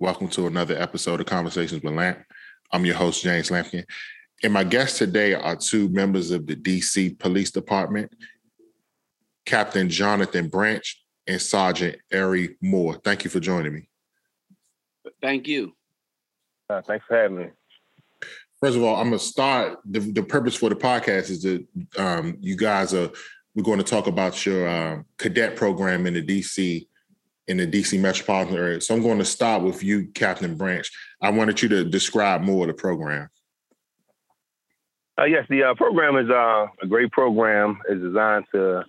Welcome to another episode of Conversations with Lamp. I'm your host, James Lampkin. And my guests today are two members of the DC Police Department, Captain Jonathan Branch and Sergeant Ari Moore. Thank you for joining me. Thank you. Uh, thanks for having me. First of all, I'm gonna start. The, the purpose for the podcast is that um, you guys are. We're going to talk about your uh, cadet program in the DC in the DC metropolitan area. So I'm going to start with you, Captain Branch. I wanted you to describe more of the program. Uh, yes, the uh, program is uh, a great program. It's designed to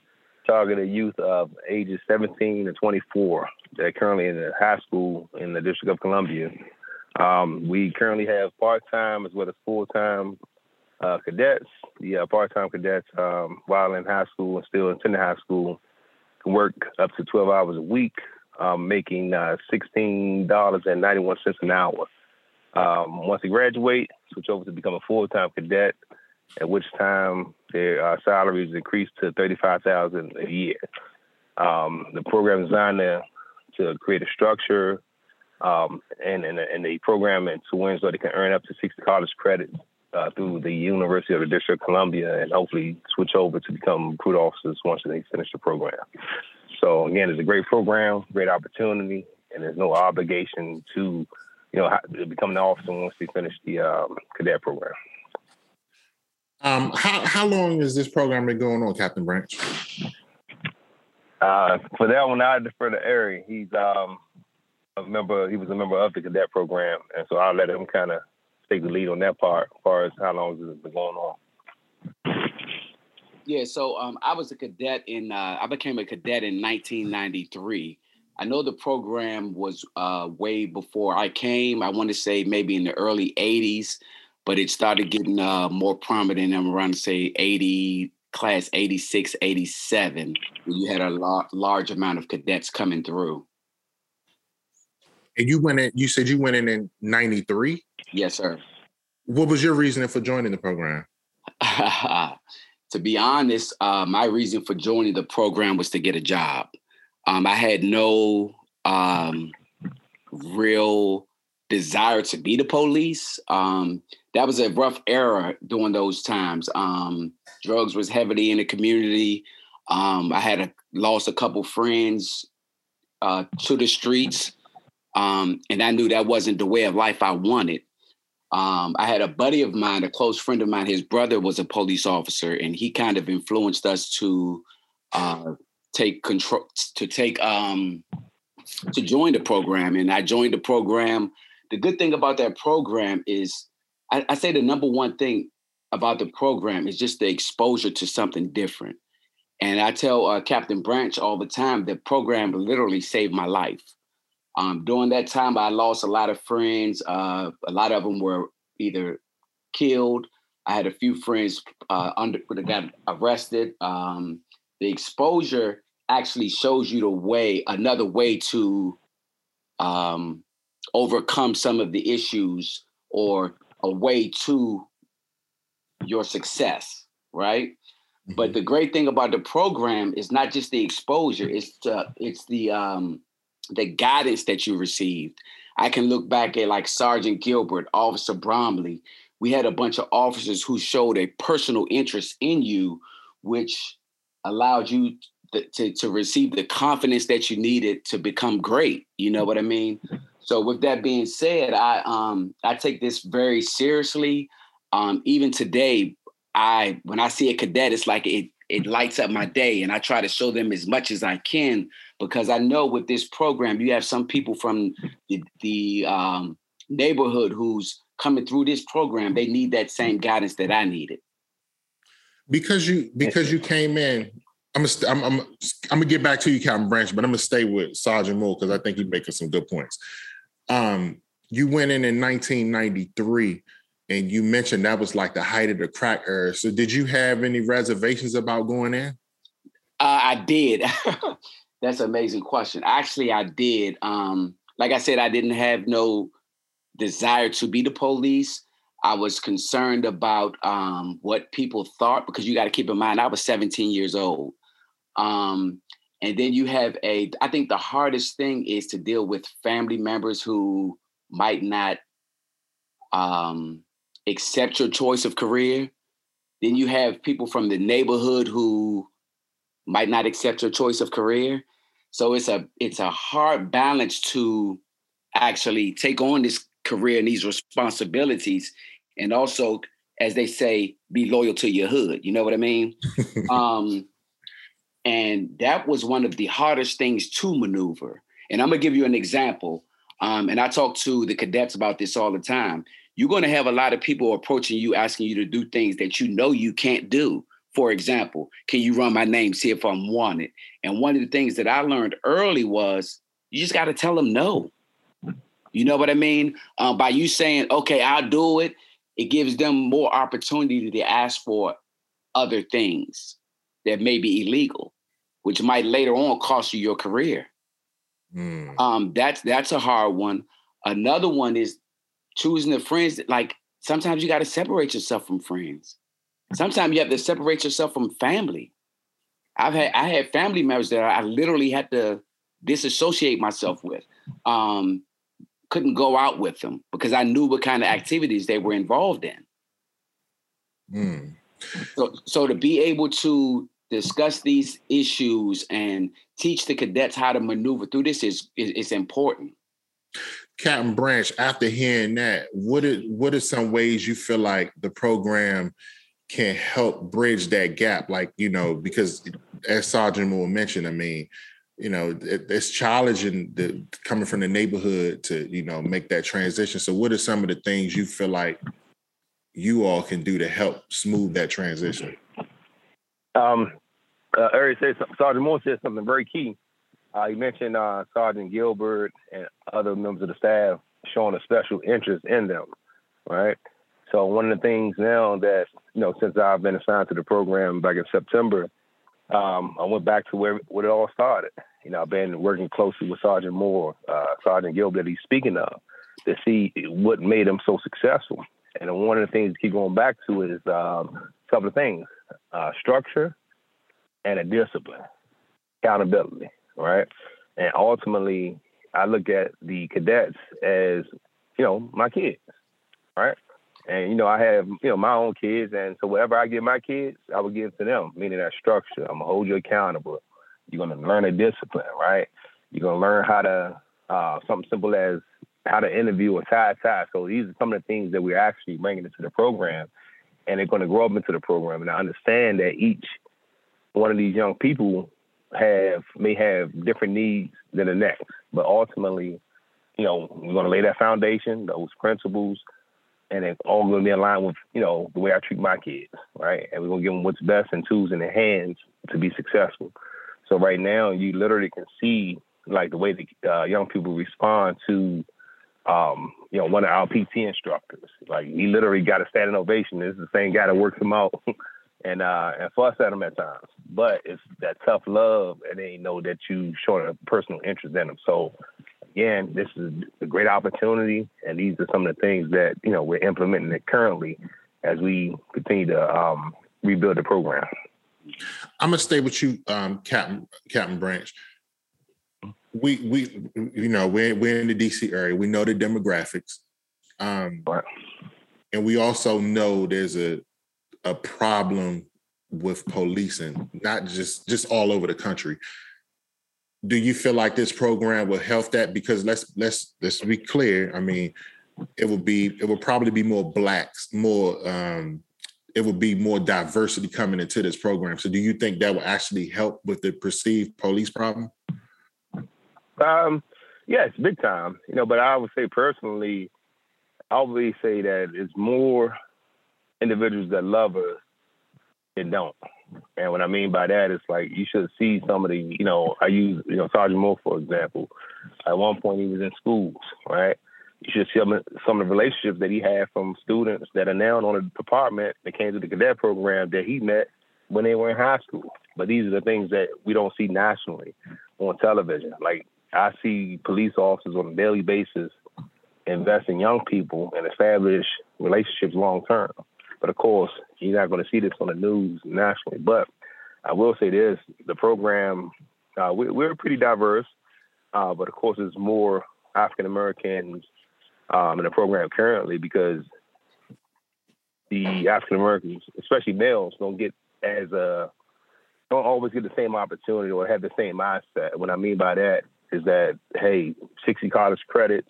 target a youth of ages 17 to 24 that are currently in the high school in the District of Columbia. Um, we currently have part-time as well as full-time uh, cadets. The uh, part-time cadets, um, while in high school and still attending high school, can work up to 12 hours a week, um, making uh, $16.91 an hour. Um, once they graduate, switch over to become a full-time cadet, at which time their uh, salaries increase to 35000 a year. Um, the program is designed to, to create a structure um, and, and, and the program in win so they can earn up to 60 college credits uh, through the University of the District of Columbia and hopefully switch over to become recruit officers once they finish the program. So again, it's a great program, great opportunity, and there's no obligation to, you know, become an officer once they finish the um, cadet program. Um, how how long has this program been going on, Captain Branch? Uh, for that one, I defer to Ari. He's um, a member. He was a member of the cadet program, and so I'll let him kind of take the lead on that part, as far as how long has it been going on. Yeah, so um, I was a cadet in. Uh, I became a cadet in 1993. I know the program was uh, way before I came. I want to say maybe in the early 80s, but it started getting uh, more prominent. I'm around say 80, class 86, 87. You had a lot, large amount of cadets coming through. And you went in, you said you went in in 93? Yes, sir. What was your reasoning for joining the program? to be honest, uh, my reason for joining the program was to get a job. Um, I had no um, real desire to be the police. Um, that was a rough era during those times. Um, drugs was heavily in the community. Um, I had a, lost a couple friends uh, to the streets. Um, and I knew that wasn't the way of life I wanted. Um, I had a buddy of mine, a close friend of mine, his brother was a police officer, and he kind of influenced us to uh, take control, to take, um, to join the program. And I joined the program. The good thing about that program is, I, I say the number one thing about the program is just the exposure to something different. And I tell uh, Captain Branch all the time the program literally saved my life. Um, during that time, I lost a lot of friends. Uh, a lot of them were either killed. I had a few friends uh, under that got arrested. Um, the exposure actually shows you the way, another way to um, overcome some of the issues or a way to your success, right? Mm-hmm. But the great thing about the program is not just the exposure; it's the, it's the um, the guidance that you received. I can look back at like Sergeant Gilbert, Officer Bromley. We had a bunch of officers who showed a personal interest in you, which allowed you to, to, to receive the confidence that you needed to become great. You know what I mean? So with that being said, I um I take this very seriously. Um, even today, I when I see a cadet, it's like it it lights up my day, and I try to show them as much as I can because I know with this program, you have some people from the, the um, neighborhood who's coming through this program. They need that same guidance that I needed. Because you because you came in, I'm gonna I'm, I'm, I'm gonna get back to you, Captain Branch, but I'm gonna stay with Sergeant Moore because I think he's making some good points. Um, you went in in 1993 and you mentioned that was like the height of the crack era. So did you have any reservations about going in? Uh, I did. That's an amazing question. Actually, I did. Um, like I said, I didn't have no desire to be the police. I was concerned about um, what people thought because you got to keep in mind I was 17 years old, um, and then you have a i think the hardest thing is to deal with family members who might not um, accept your choice of career then you have people from the neighborhood who might not accept your choice of career so it's a it's a hard balance to actually take on this career and these responsibilities and also as they say be loyal to your hood you know what i mean um and that was one of the hardest things to maneuver. And I'm gonna give you an example. Um, and I talk to the cadets about this all the time. You're gonna have a lot of people approaching you asking you to do things that you know you can't do. For example, can you run my name, see if I'm wanted? And one of the things that I learned early was you just got to tell them no. You know what I mean? Um, by you saying, okay, I'll do it, it gives them more opportunity to ask for other things that may be illegal which might later on cost you your career. Mm. Um, that's that's a hard one. Another one is choosing the friends. That, like sometimes you got to separate yourself from friends. Sometimes you have to separate yourself from family. I've had I had family members that I literally had to disassociate myself with. Um, couldn't go out with them because I knew what kind of activities they were involved in. Mm. So, so to be able to discuss these issues and teach the cadets how to maneuver through this is is, is important. Captain Branch, after hearing that, what are what are some ways you feel like the program can help bridge that gap? Like, you know, because as Sergeant Moore mentioned, I mean, you know, it, it's challenging the coming from the neighborhood to, you know, make that transition. So what are some of the things you feel like you all can do to help smooth that transition? Um, uh, Eric said Sergeant Moore said something very key. Uh, he mentioned uh, Sergeant Gilbert and other members of the staff showing a special interest in them, right? So one of the things now that you know, since I've been assigned to the program back in September, um, I went back to where where it all started. You know, I've been working closely with Sergeant Moore, uh, Sergeant Gilbert, that he's speaking of, to see what made him so successful. And one of the things to keep going back to is um, a couple of things: uh, structure, and a discipline, accountability, right? And ultimately, I look at the cadets as, you know, my kids, right? And you know, I have you know my own kids, and so whatever I give my kids, I will give to them. Meaning that structure, I'm gonna hold you accountable. You're gonna learn a discipline, right? You're gonna learn how to uh, something simple as how to interview a tie tie. So these are some of the things that we're actually bringing into the program, and they're going to grow up into the program. And I understand that each one of these young people have may have different needs than the next, but ultimately, you know, we're going to lay that foundation, those principles, and it's all going to be in line with you know the way I treat my kids, right? And we're going to give them what's best and tools in their hands to be successful. So right now, you literally can see like the way the uh, young people respond to, um, you know, one of our PT instructors. Like he literally got a standing ovation. This is the same guy that works him out and uh and fuss at them at times. But it's that tough love, and they know that you showing a personal interest in them. So again, this is a great opportunity, and these are some of the things that you know we're implementing it currently as we continue to um, rebuild the program. I'm gonna stay with you, um, Captain Captain Branch. We we you know we're we're in the DC area. We know the demographics, um, right. and we also know there's a a problem with policing, not just just all over the country. Do you feel like this program will help that? Because let's let's let's be clear. I mean, it will be it will probably be more blacks, more um, it will be more diversity coming into this program. So do you think that will actually help with the perceived police problem? Um, yes, big time. You know, but I would say personally, I always say that it's more individuals that love us and don't. And what I mean by that is like you should see some of the, you know, I use, you know, Sergeant Moore for example. At one point he was in schools, right? You should see some of, the relationships that he had from students that are now on the department that came to the cadet program that he met when they were in high school. But these are the things that we don't see nationally on television. Like I see police officers on a daily basis invest in young people and establish relationships long term. But of course, you're not going to see this on the news nationally. But I will say this: the program Uh, we, we're pretty diverse, uh, but of course, there's more African Americans um, in the program currently because the African Americans, especially males, don't get as a don't always get the same opportunity or have the same mindset. What I mean by that is that hey, 60 college credits,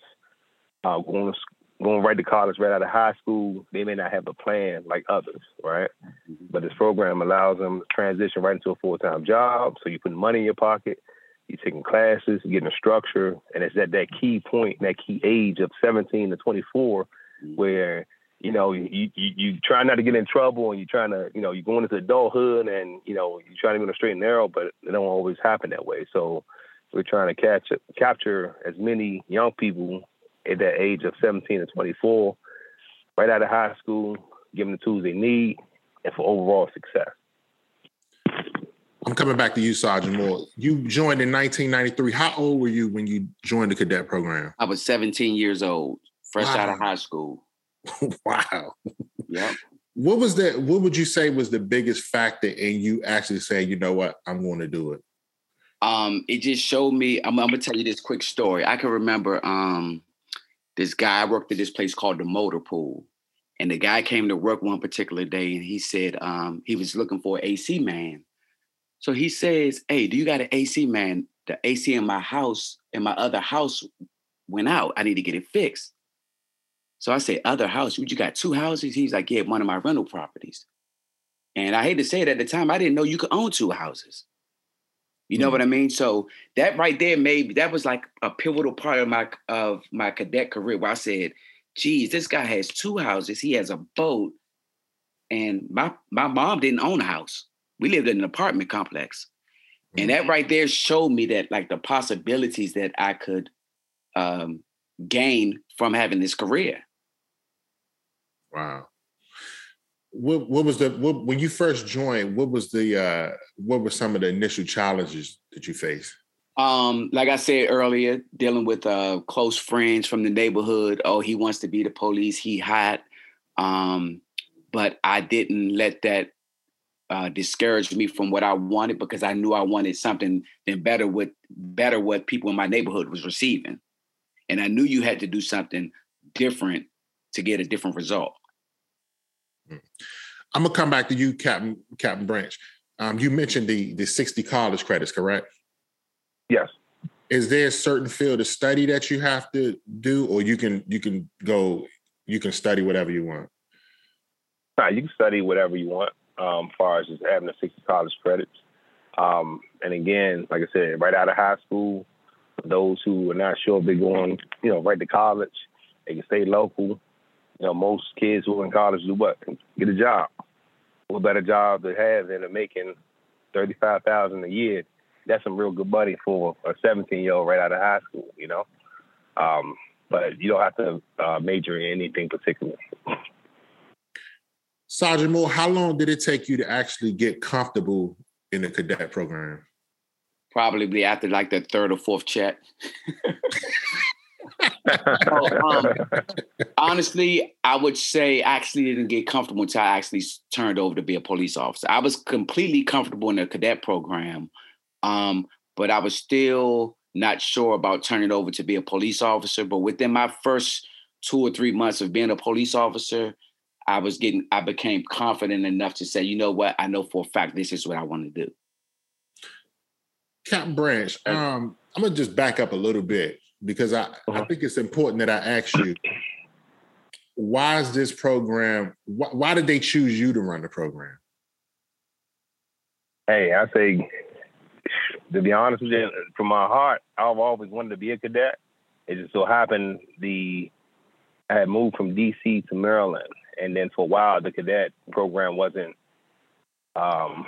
uh, going to going right to college right out of high school, they may not have a plan like others, right? Mm-hmm. But this program allows them to transition right into a full time job. So you put money in your pocket, you're taking classes, you're getting a structure, and it's at that key point, that key age of 17 to 24, mm-hmm. where you know you, you you try not to get in trouble, and you're trying to you know you're going into adulthood, and you know you're trying to go in a straight and narrow, but it don't always happen that way. So we're trying to catch capture as many young people at that age of 17 to 24, right out of high school, give them the tools they need, and for overall success. I'm coming back to you, Sergeant Moore. You joined in 1993. How old were you when you joined the cadet program? I was 17 years old, fresh wow. out of high school. wow. Yep. What was that? What would you say was the biggest factor in you actually saying, you know what, I'm going to do it? Um, it just showed me. I'm, I'm, gonna tell you this quick story. I can remember um, this guy worked at this place called the Motor Pool. And the guy came to work one particular day and he said um, he was looking for an AC man. So he says, Hey, do you got an AC man? The AC in my house, in my other house went out. I need to get it fixed. So I say, Other house? You got two houses? He's like, Yeah, one of my rental properties. And I hate to say it at the time, I didn't know you could own two houses. You know mm what I mean? So that right there, maybe that was like a pivotal part of my of my cadet career where I said, geez, this guy has two houses, he has a boat, and my my mom didn't own a house. We lived in an apartment complex. mm And that right there showed me that like the possibilities that I could um, gain from having this career. Wow what what was the what, when you first joined? What was the uh, what were some of the initial challenges that you faced? Um, like I said earlier, dealing with uh, close friends from the neighborhood. Oh, he wants to be the police. He hot. Um, but I didn't let that uh, discourage me from what I wanted because I knew I wanted something than better with better what people in my neighborhood was receiving, and I knew you had to do something different to get a different result. I'm gonna come back to you, Captain Captain Branch. Um, you mentioned the the 60 college credits, correct? Yes. Is there a certain field of study that you have to do, or you can you can go you can study whatever you want? Nah, you can study whatever you want. Um, as far as just having the 60 college credits. Um, and again, like I said, right out of high school, those who are not sure if they're going, you know, right to college, they can stay local you know, most kids who are in college do what? Get a job. What better job to have than to making thirty five thousand a year? That's some real good money for a seventeen year old right out of high school, you know. Um, but you don't have to uh, major in anything particular. Sergeant Moore, how long did it take you to actually get comfortable in the cadet program? Probably after like the third or fourth check. so, um, honestly, I would say I actually didn't get comfortable until I actually turned over to be a police officer. I was completely comfortable in the cadet program, um, but I was still not sure about turning over to be a police officer. But within my first two or three months of being a police officer, I was getting, I became confident enough to say, you know what, I know for a fact this is what I want to do. Captain Branch, um, I'm gonna just back up a little bit because I, uh-huh. I think it's important that I ask you why is this program why, why did they choose you to run the program? Hey i say to be honest with you from my heart i've always wanted to be a cadet. It just so happened the i had moved from dc to maryland and then for a while the cadet program wasn't um,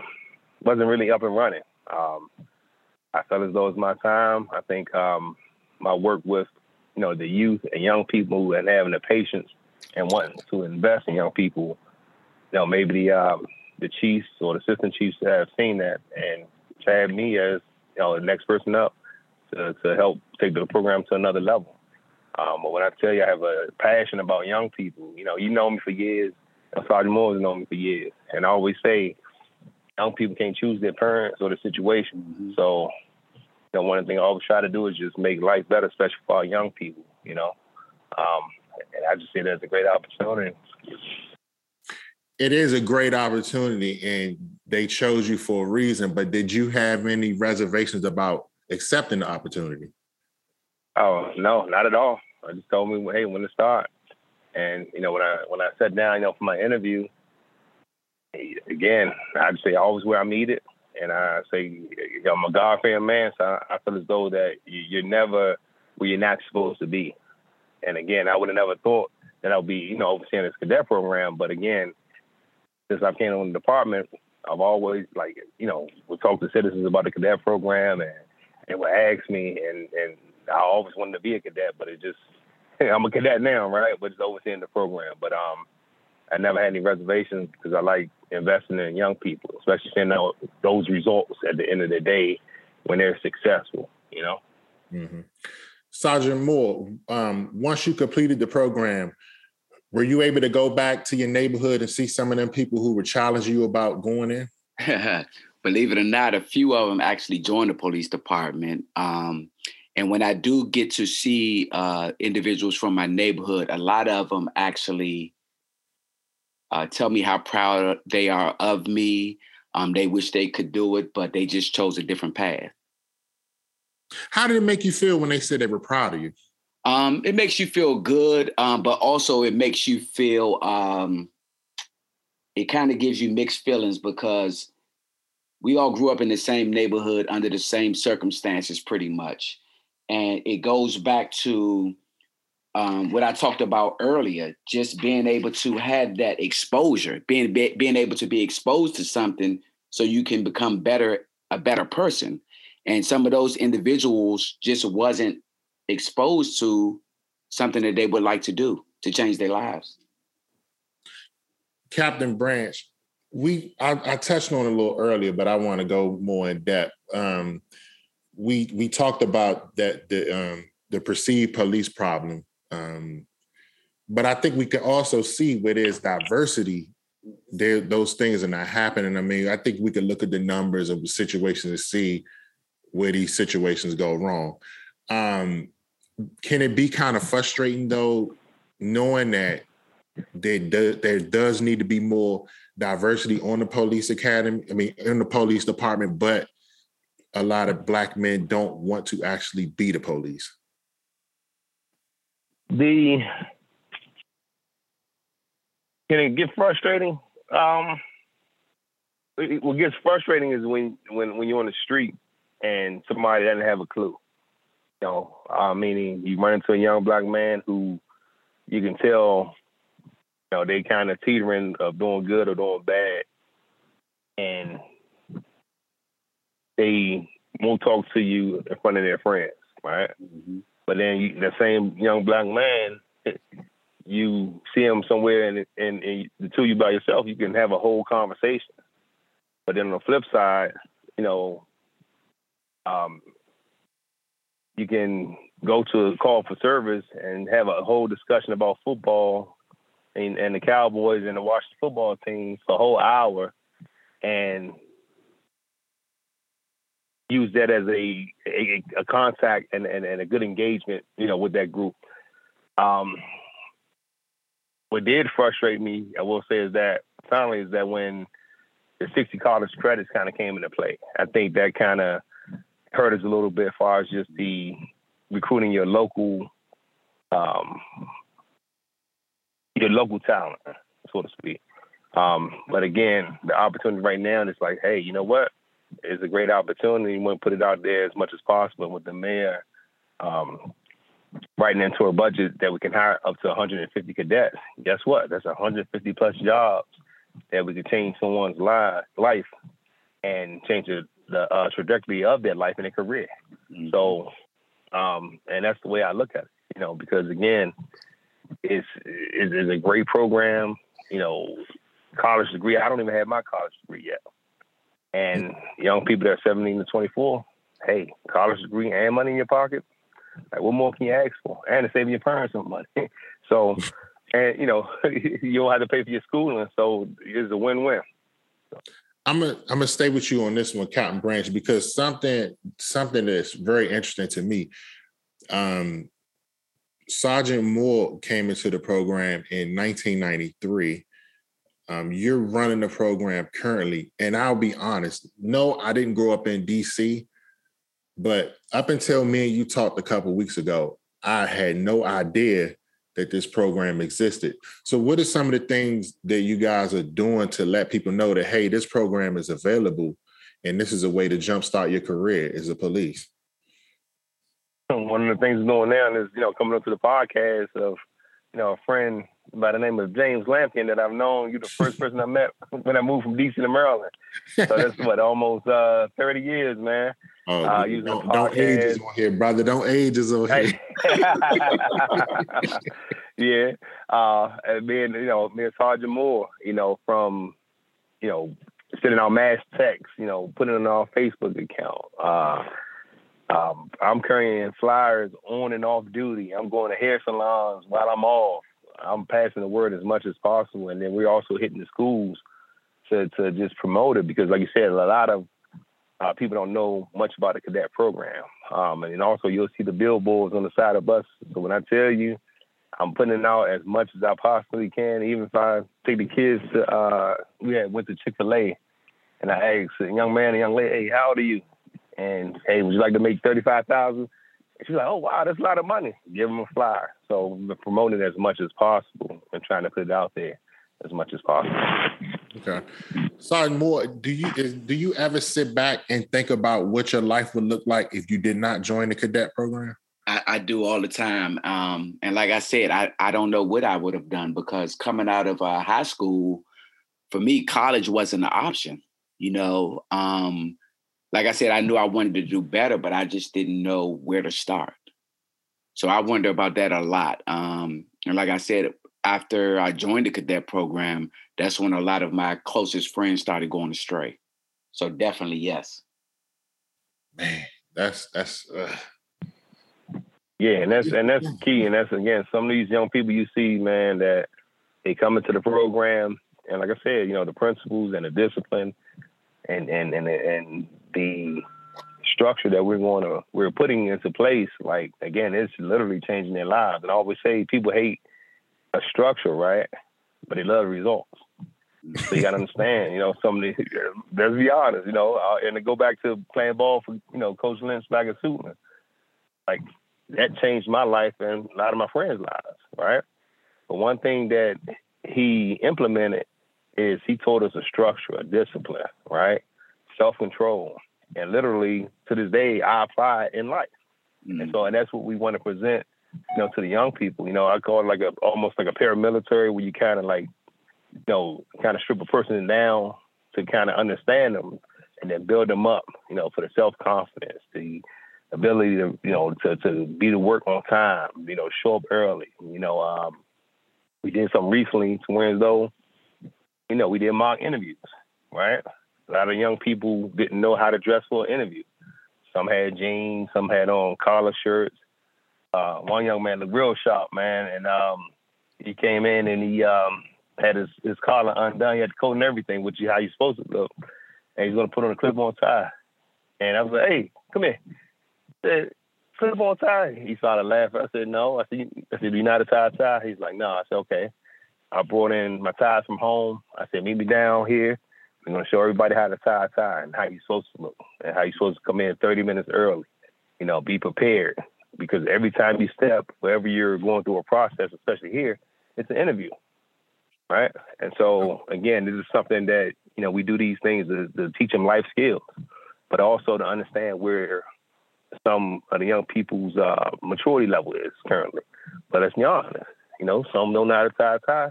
wasn't really up and running. Um, i felt as though it was my time. I think um, my work with, you know, the youth and young people and having the patience and wanting to invest in young people. You know, maybe the um, the chiefs or the assistant chiefs have seen that and tagged me as you know the next person up to, to help take the program to another level. Um, but when I tell you I have a passion about young people, you know, you know me for years. Sergeant Moore has known me for years, and I always say, young people can't choose their parents or the situation. Mm-hmm. So you know, one things I always try to do is just make life better, especially for our young people. You know, um, and I just see that as a great opportunity. It is a great opportunity, and they chose you for a reason. But did you have any reservations about accepting the opportunity? Oh no, not at all. I just told me, hey, when to start. And you know, when I when I sat down, you know, for my interview, again, I'd say always where I'm needed, and I say I'm a God fearing man, so I, feel as though that you're never where you're not supposed to be. And again, I would have never thought that I'll be, you know, overseeing this cadet program. But again, since I came on the department, I've always like, you know, would talk to citizens about the cadet program and they would ask me, and and I always wanted to be a cadet, but it just I'm a cadet now, right? But it's overseeing the program. But um, I never had any reservations because I like investing in young people, especially seeing those results at the end of the day when they're successful. You know. Mm-hmm. Sergeant Moore, um, once you completed the program, were you able to go back to your neighborhood and see some of them people who were challenging you about going in? Believe it or not, a few of them actually joined the police department. Um, and when I do get to see uh, individuals from my neighborhood, a lot of them actually uh, tell me how proud they are of me. Um, they wish they could do it, but they just chose a different path. How did it make you feel when they said they were proud of you? Um, it makes you feel good, um, but also it makes you feel. Um, it kind of gives you mixed feelings because we all grew up in the same neighborhood under the same circumstances, pretty much, and it goes back to um, what I talked about earlier, just being able to have that exposure, being be, being able to be exposed to something, so you can become better, a better person. And some of those individuals just wasn't exposed to something that they would like to do to change their lives. Captain Branch, we I, I touched on it a little earlier, but I want to go more in depth. Um, we we talked about that the um, the perceived police problem um, but I think we can also see where there's diversity, there those things are not happening. I mean, I think we can look at the numbers of the situations to see where these situations go wrong. Um, can it be kind of frustrating though, knowing that there, do, there does need to be more diversity on the police academy, I mean, in the police department, but a lot of black men don't want to actually be the police? The can it get frustrating? Um, what gets frustrating is when when when you're on the street and somebody doesn't have a clue. You know, uh, meaning you run into a young black man who you can tell, you know, they kind of teetering of doing good or doing bad, and they won't talk to you in front of their friends, right? Mm-hmm. But then you, the same young black man, you see him somewhere and, and, and the two you by yourself, you can have a whole conversation. But then on the flip side, you know, um, you can go to a call for service and have a whole discussion about football and, and the Cowboys and the Washington football team for a whole hour, and use that as a a, a contact and, and, and, a good engagement, you know, with that group. Um, what did frustrate me, I will say, is that finally is that when the 60 college credits kind of came into play, I think that kind of hurt us a little bit as far as just the recruiting your local, um, your local talent, so to speak. Um, but again, the opportunity right now is like, hey, you know what? Is a great opportunity. We want to put it out there as much as possible with the mayor um, writing into a budget that we can hire up to 150 cadets. Guess what? That's 150 plus jobs that we can change someone's li- life and change the, the uh, trajectory of their life and their career. Mm-hmm. So, um, and that's the way I look at it, you know, because again, it's, it's, it's a great program, you know, college degree. I don't even have my college degree yet. And young people that are 17 to 24, hey, college degree and money in your pocket, like what more can you ask for? And to save your parents some money. so, and you know, you don't have to pay for your schooling, so it's a win-win. I'm gonna I'm gonna stay with you on this one, Captain Branch, because something something that's very interesting to me. Um, Sergeant Moore came into the program in 1993. Um, you're running the program currently, and I'll be honest. No, I didn't grow up in DC, but up until me and you talked a couple weeks ago, I had no idea that this program existed. So, what are some of the things that you guys are doing to let people know that hey, this program is available, and this is a way to jumpstart your career as a police? One of the things going on is, you know, coming up to the podcast of, you know, a friend by the name of James Lampkin that I've known. You're the first person I met when I moved from DC to Maryland. So that's what almost uh, 30 years, man. Oh, uh, don't, don't age us on here, brother. Don't age us on here. yeah, uh, and being you know, me and Sergeant Moore, you know, from you know, sending out mass texts, you know, putting it on our Facebook account. Uh, um, I'm carrying flyers on and off duty. I'm going to hair salons while I'm off. I'm passing the word as much as possible, and then we're also hitting the schools to to just promote it because, like you said, a lot of uh, people don't know much about the cadet program, um, and also you'll see the billboards on the side of buses. So when I tell you, I'm putting it out as much as I possibly can, even if I take the kids to. Uh, we had went to Chick Fil A, and I asked a young man, a young lady, "Hey, how old are you?" And hey, would you like to make thirty five thousand? And she's like, "Oh wow, that's a lot of money." Give them a flyer. So we're promoting as much as possible and trying to put it out there as much as possible. Okay. Sergeant Moore, do you do you ever sit back and think about what your life would look like if you did not join the cadet program? I, I do all the time. Um, and like I said, I, I don't know what I would have done because coming out of uh, high school, for me, college wasn't an option. You know, um, like I said, I knew I wanted to do better, but I just didn't know where to start. So I wonder about that a lot. Um, and like I said, after I joined the cadet program, that's when a lot of my closest friends started going astray. So definitely yes. Man, that's that's. Uh... Yeah, and that's and that's key. And that's again, some of these young people you see, man, that they come into the program, and like I said, you know, the principles and the discipline, and and and and the structure that we're going to we're putting into place, like again, it's literally changing their lives. And I always say people hate a structure, right? But they love results. So you got to understand, you know, some of the, let's be honest, you know, uh, and to go back to playing ball for, you know, Coach Lynch back at Suitland, like that changed my life and a lot of my friends' lives, right? But one thing that he implemented is he taught us a structure, a discipline, right? Self control. And literally to this day, I apply it in life. Mm-hmm. And so, and that's what we want to present you know, to the young people. You know, I call it like a almost like a paramilitary where you kind of like, you know, kind of strip a person down to kind of understand them and then build them up. You know, for the self confidence, the ability to you know to to be to work on time. You know, show up early. You know, um, we did something recently to where though, you know, we did mock interviews, right? A lot of young people didn't know how to dress for an interview. Some had jeans, some had on collar shirts uh, one young man, the grill shop, man, and um, he came in and he um, had his, his collar undone. He had the coat and everything, which is how you're supposed to look. And he's gonna put on a clip-on tie. And I was like, "Hey, come here." said, "Clip-on tie." He started laughing. I said, "No." I said, "I said, you how to tie tie?" He's like, "No." I said, "Okay." I brought in my ties from home. I said, "Meet me down here. I'm gonna show everybody how to tie a tie and how you're supposed to look and how you're supposed to come in 30 minutes early. You know, be prepared." because every time you step, wherever you're going through a process, especially here, it's an interview, right? And so again, this is something that you know we do these things to, to teach them life skills, but also to understand where some of the young people's uh, maturity level is currently. But let's be honest, you know, some don't know how to tie a tie.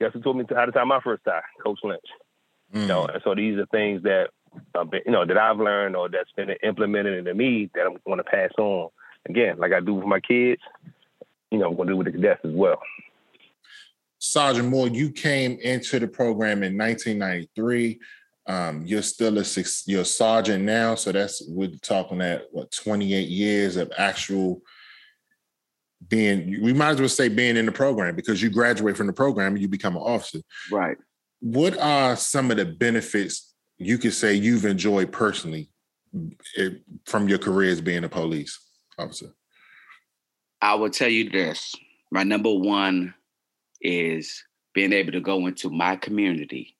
Guess who told me how to tie my first tie? Coach Lynch. Mm. You know, and so these are things that uh, you know that I've learned or that's been implemented into me that I'm going to pass on again, like I do with my kids, you know, I'm going to do with the cadets as well. Sergeant Moore, you came into the program in 1993. Um, you're still a you're a sergeant now, so that's we're talking at what 28 years of actual being. We might as well say being in the program because you graduate from the program and you become an officer. Right. What are some of the benefits you could say you've enjoyed personally it, from your career as being a police officer? I will tell you this. My number one is being able to go into my community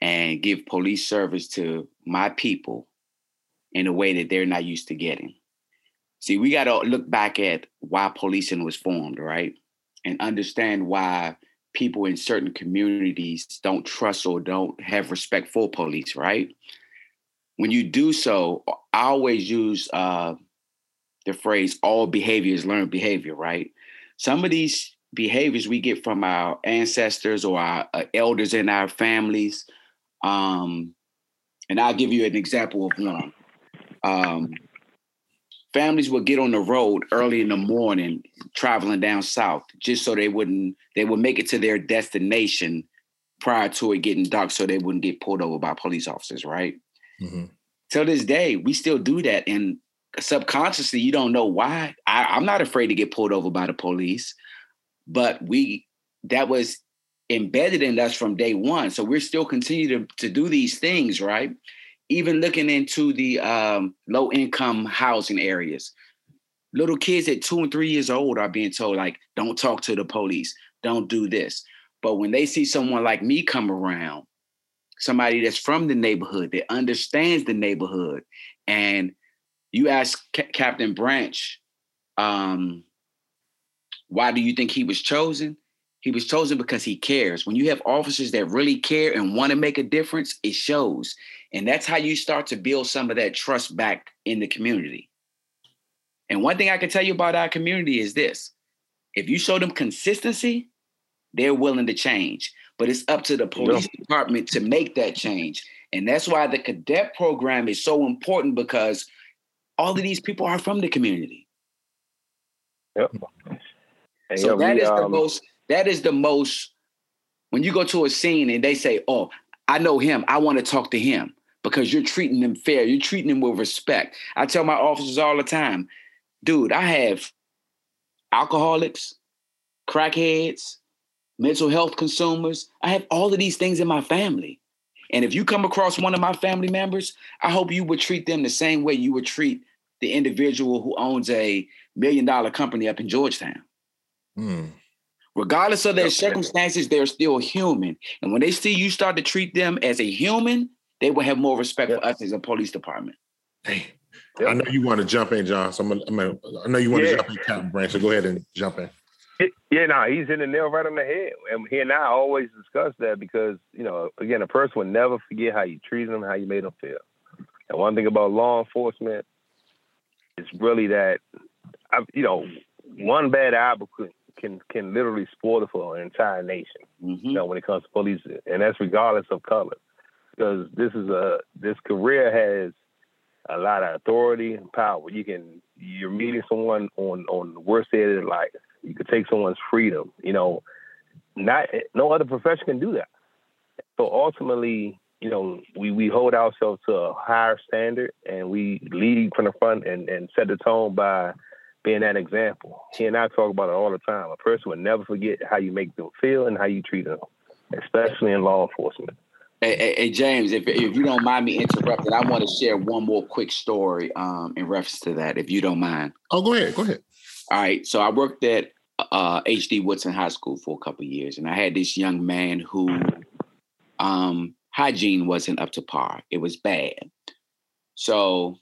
and give police service to my people in a way that they're not used to getting. See, we got to look back at why policing was formed, right? And understand why people in certain communities don't trust or don't have respect for police, right? When you do so, I always use uh, the phrase all behavior is learned behavior, right? Some of these behaviors we get from our ancestors or our uh, elders in our families. Um, and I'll give you an example of one. Um, families would get on the road early in the morning traveling down south just so they wouldn't they would make it to their destination prior to it getting dark so they wouldn't get pulled over by police officers right? Mm-hmm. till this day we still do that and subconsciously you don't know why. I, i'm not afraid to get pulled over by the police but we that was embedded in us from day one so we're still continue to, to do these things right even looking into the um, low income housing areas, little kids at two and three years old are being told, like, don't talk to the police, don't do this. But when they see someone like me come around, somebody that's from the neighborhood, that understands the neighborhood, and you ask C- Captain Branch, um, why do you think he was chosen? He was chosen because he cares. When you have officers that really care and want to make a difference, it shows. And that's how you start to build some of that trust back in the community. And one thing I can tell you about our community is this if you show them consistency, they're willing to change. But it's up to the police yeah. department to make that change. And that's why the cadet program is so important because all of these people are from the community. Yep. And so that we, is the um, most, that is the most, when you go to a scene and they say, oh, I know him, I want to talk to him because you're treating them fair. You're treating them with respect. I tell my officers all the time, dude, I have alcoholics, crackheads, mental health consumers. I have all of these things in my family. And if you come across one of my family members, I hope you would treat them the same way you would treat the individual who owns a million dollar company up in Georgetown. Mm. Regardless of their circumstances, they're still human. And when they see you start to treat them as a human, they will have more respect yep. for us as a police department. Hey, yep. I know you want to jump in, John. So I'm gonna, I'm gonna, i know you want yeah. to jump in, Captain Branch. So go ahead and jump in. Yeah, no, he's in the nail right on the head. And he and I always discuss that because, you know, again, a person will never forget how you treated them, how you made them feel. And one thing about law enforcement is really that, I, you know, one bad apple can, can can literally spoil it for an entire nation. Mm-hmm. You know, when it comes to police, and that's regardless of color because this is a this career has a lot of authority and power. You can you're meeting someone on on the worst day of their life. You could take someone's freedom. You know, not no other profession can do that. So ultimately, you know, we, we hold ourselves to a higher standard and we lead from the front and, and set the tone by being that example. He and I talk about it all the time. A person will never forget how you make them feel and how you treat them, especially in law enforcement. Hey, hey, hey, James, if, if you don't mind me interrupting, I want to share one more quick story um, in reference to that, if you don't mind. Oh, go ahead. Go ahead. All right. So I worked at uh, H.D. Woodson High School for a couple years, and I had this young man who um, hygiene wasn't up to par. It was bad. So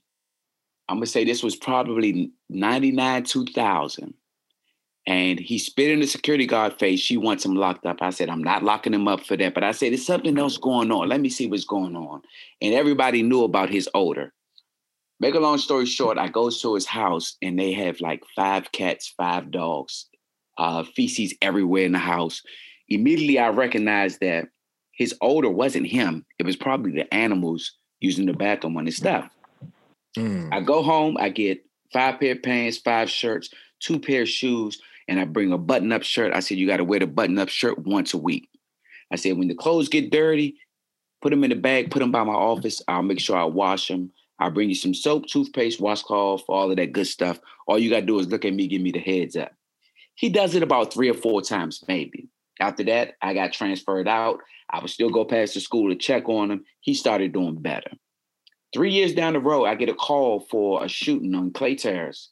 I'm gonna say this was probably 99, 2000 and he spit in the security guard face. She wants him locked up. I said, I'm not locking him up for that. But I said, there's something else going on. Let me see what's going on. And everybody knew about his odor. Make a long story short, I go to his house and they have like five cats, five dogs, uh, feces everywhere in the house. Immediately, I recognized that his odor wasn't him. It was probably the animals using the bathroom on his stuff. Mm. I go home, I get five pair of pants, five shirts, two pair of shoes, and I bring a button up shirt. I said, you got to wear the button up shirt once a week. I said, when the clothes get dirty, put them in the bag, put them by my office. I'll make sure I wash them. I'll bring you some soap, toothpaste, washcloth, all of that good stuff. All you got to do is look at me, give me the heads up. He does it about three or four times, maybe. After that, I got transferred out. I would still go past the school to check on him. He started doing better. Three years down the road, I get a call for a shooting on Clay Terrace.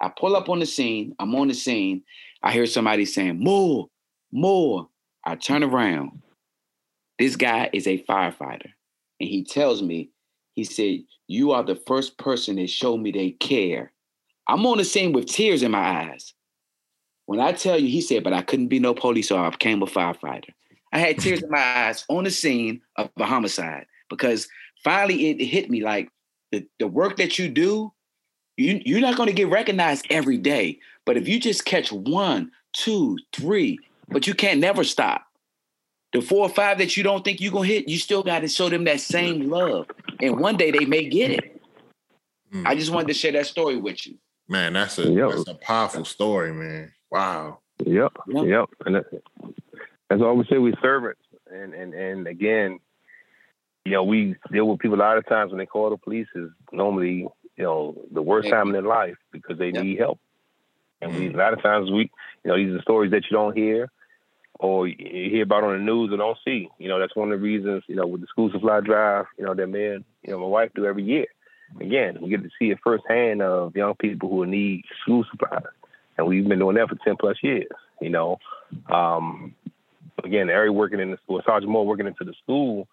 I pull up on the scene. I'm on the scene. I hear somebody saying, Moore, Moore. I turn around. This guy is a firefighter. And he tells me, he said, You are the first person that showed me they care. I'm on the scene with tears in my eyes. When I tell you, he said, but I couldn't be no police, so I became a firefighter. I had tears in my eyes on the scene of a homicide because finally it hit me like the, the work that you do, you, you're not going to get recognized every day. But if you just catch one, two, three, but you can't never stop. The four or five that you don't think you're going to hit, you still got to show them that same love. And one day they may get it. Mm. I just wanted to share that story with you. Man, that's a yep. that's a powerful story, man. Wow. Yep. Yep. yep. And that, that's why we say we servants. And and and again, you know, we deal with people a lot of times when they call the police is normally, you know, the worst time in their life because they yep. need help. And mm-hmm. we a lot of times we, you know, these are stories that you don't hear or you hear about on the news or don't see. You know, that's one of the reasons, you know, with the school supply drive, you know, that man, you know, my wife do every year again, we get to see it firsthand of young people who need school supplies. And we've been doing that for 10 plus years, you know. Um, again, Ari working in the school, Sergeant Moore working into the school,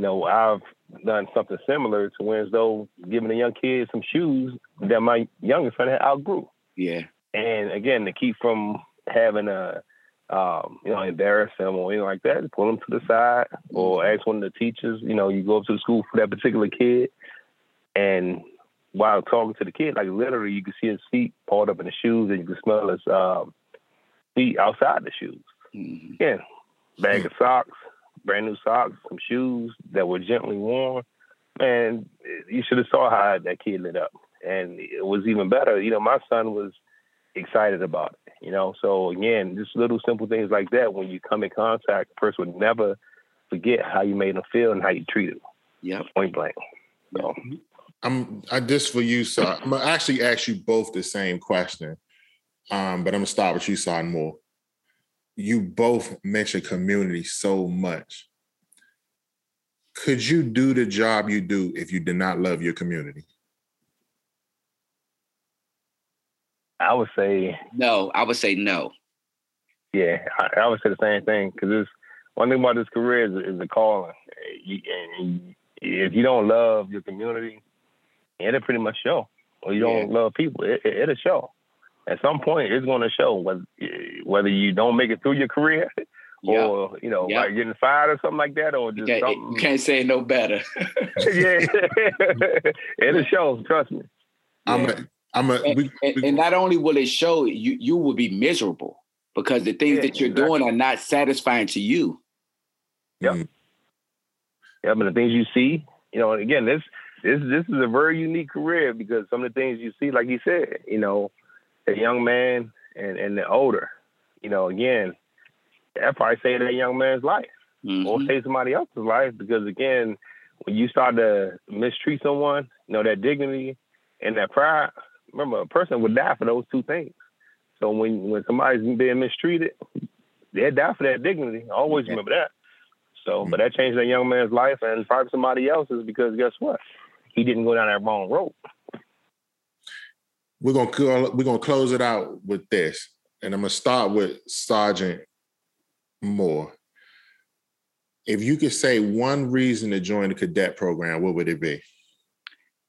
you know, I've done something similar to when as though giving the young kid some shoes that my youngest son had outgrew. Yeah. And again, to keep from having a, um, you know, embarrass them or anything like that, pull them to the side or ask one of the teachers, you know, you go up to the school for that particular kid and while talking to the kid, like literally, you can see his feet pulled up in the shoes, and you can smell his um, feet outside the shoes. Mm-hmm. Again, bag of socks, brand new socks, some shoes that were gently worn. Man, you should have saw how that kid lit up, and it was even better. You know, my son was excited about it. You know, so again, just little simple things like that. When you come in contact, a person would never forget how you made them feel and how you treated them. Yeah, point blank. So. I'm I just for you, so I'm gonna actually ask you both the same question. Um, but I'm gonna start with you, Son Moore. You both mention community so much. Could you do the job you do if you did not love your community? I would say no. I would say no. Yeah, I, I would say the same thing because it's one thing about this career is, is the calling. You, and if you don't love your community, it'll pretty much show. Or you don't love people, it, it, will show. At some point, it's going to show whether whether you don't make it through your career, or you know, like getting fired or something like that, or just you can't, you can't say no better. yeah, it'll show. Trust me. I'm a, I'm a, and, we, we, and, not only will it show, you you will be miserable because the things yeah, that you're exactly. doing are not satisfying to you. Yep. Mm-hmm. Yeah, but the things you see, you know, again, this this this is a very unique career because some of the things you see, like you said, you know, a young man and and the older, you know, again, that probably saved that young man's life mm-hmm. or save somebody else's life because again, when you start to mistreat someone, you know, that dignity and that pride, remember a person would die for those two things. So when when somebody's being mistreated, they die for that dignity. Always remember that. So, but that changed that young man's life and probably somebody else's because guess what? he didn't go down that wrong road. We're gonna we're gonna close it out with this, and I'm gonna start with Sergeant Moore. If you could say one reason to join the cadet program, what would it be?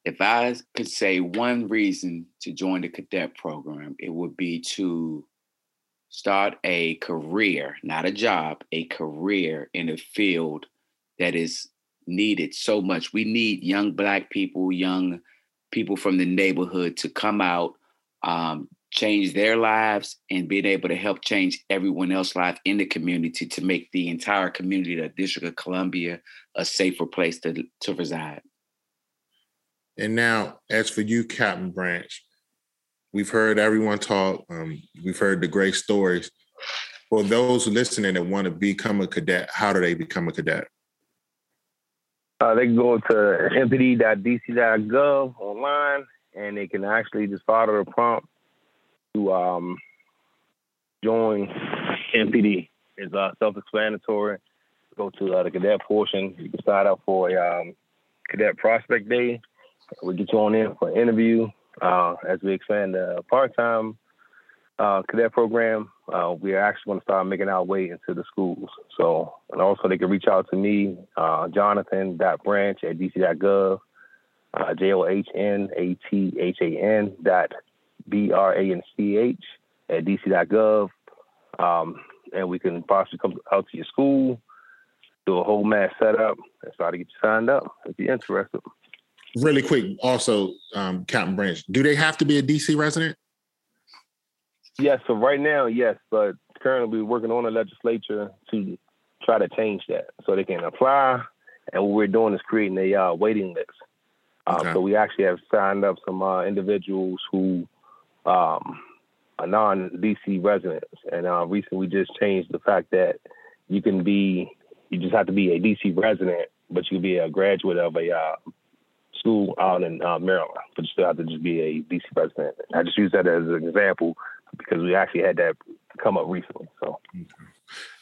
If I could say one reason to join the cadet program, it would be to start a career, not a job, a career in a field that is needed so much. We need young Black people, young people from the neighborhood to come out, um, change their lives, and being able to help change everyone else's life in the community to make the entire community, the District of Columbia, a safer place to, to reside. And now, as for you, Captain Branch, we've heard everyone talk. Um, we've heard the great stories. For those listening that want to become a cadet, how do they become a cadet? Uh, they can go to mpd.dc.gov online and they can actually just follow the prompt to um, join MPD. is uh, self-explanatory. Go to uh, the cadet portion. You can sign up for a um, cadet prospect day. We get you on in for an interview. Uh, as we expand the part-time uh, cadet program, uh, we are actually going to start making our way into the schools. So, and also they can reach out to me, uh, Jonathan.branch at dc.gov, uh, J O H N A T H A N dot B R A N C H at dc.gov. Um, and we can possibly come out to your school, do a whole mass setup, and start to get you signed up if you're interested. Really quick, also, um, Captain Branch, do they have to be a DC resident? Yes, so right now, yes, but currently we're working on the legislature to try to change that so they can apply. And what we're doing is creating a uh, waiting list. Uh, okay. So we actually have signed up some uh, individuals who um, are non-DC residents, and uh, recently we just changed the fact that you can be, you just have to be a DC resident, but you can be a graduate of a uh, school out in uh, Maryland, but you still have to just be a DC resident. I just use that as an example because we actually had that come up recently. So,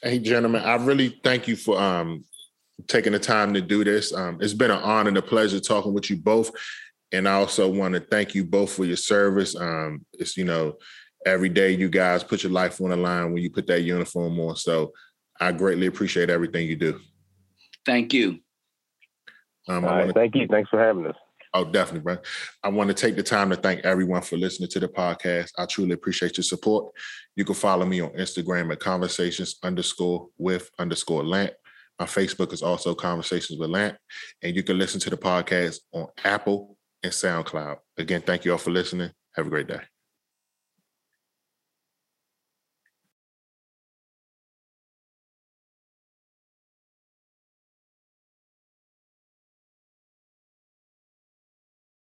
hey, gentlemen, I really thank you for um, taking the time to do this. Um, it's been an honor and a pleasure talking with you both. And I also want to thank you both for your service. Um, it's, you know, every day you guys put your life on the line when you put that uniform on. So I greatly appreciate everything you do. Thank you. Um, All right, wanna, thank you. Thanks for having us. Oh, definitely, bro. I want to take the time to thank everyone for listening to the podcast. I truly appreciate your support. You can follow me on Instagram at conversations underscore with underscore lamp. My Facebook is also conversations with lamp. And you can listen to the podcast on Apple and SoundCloud. Again, thank you all for listening. Have a great day.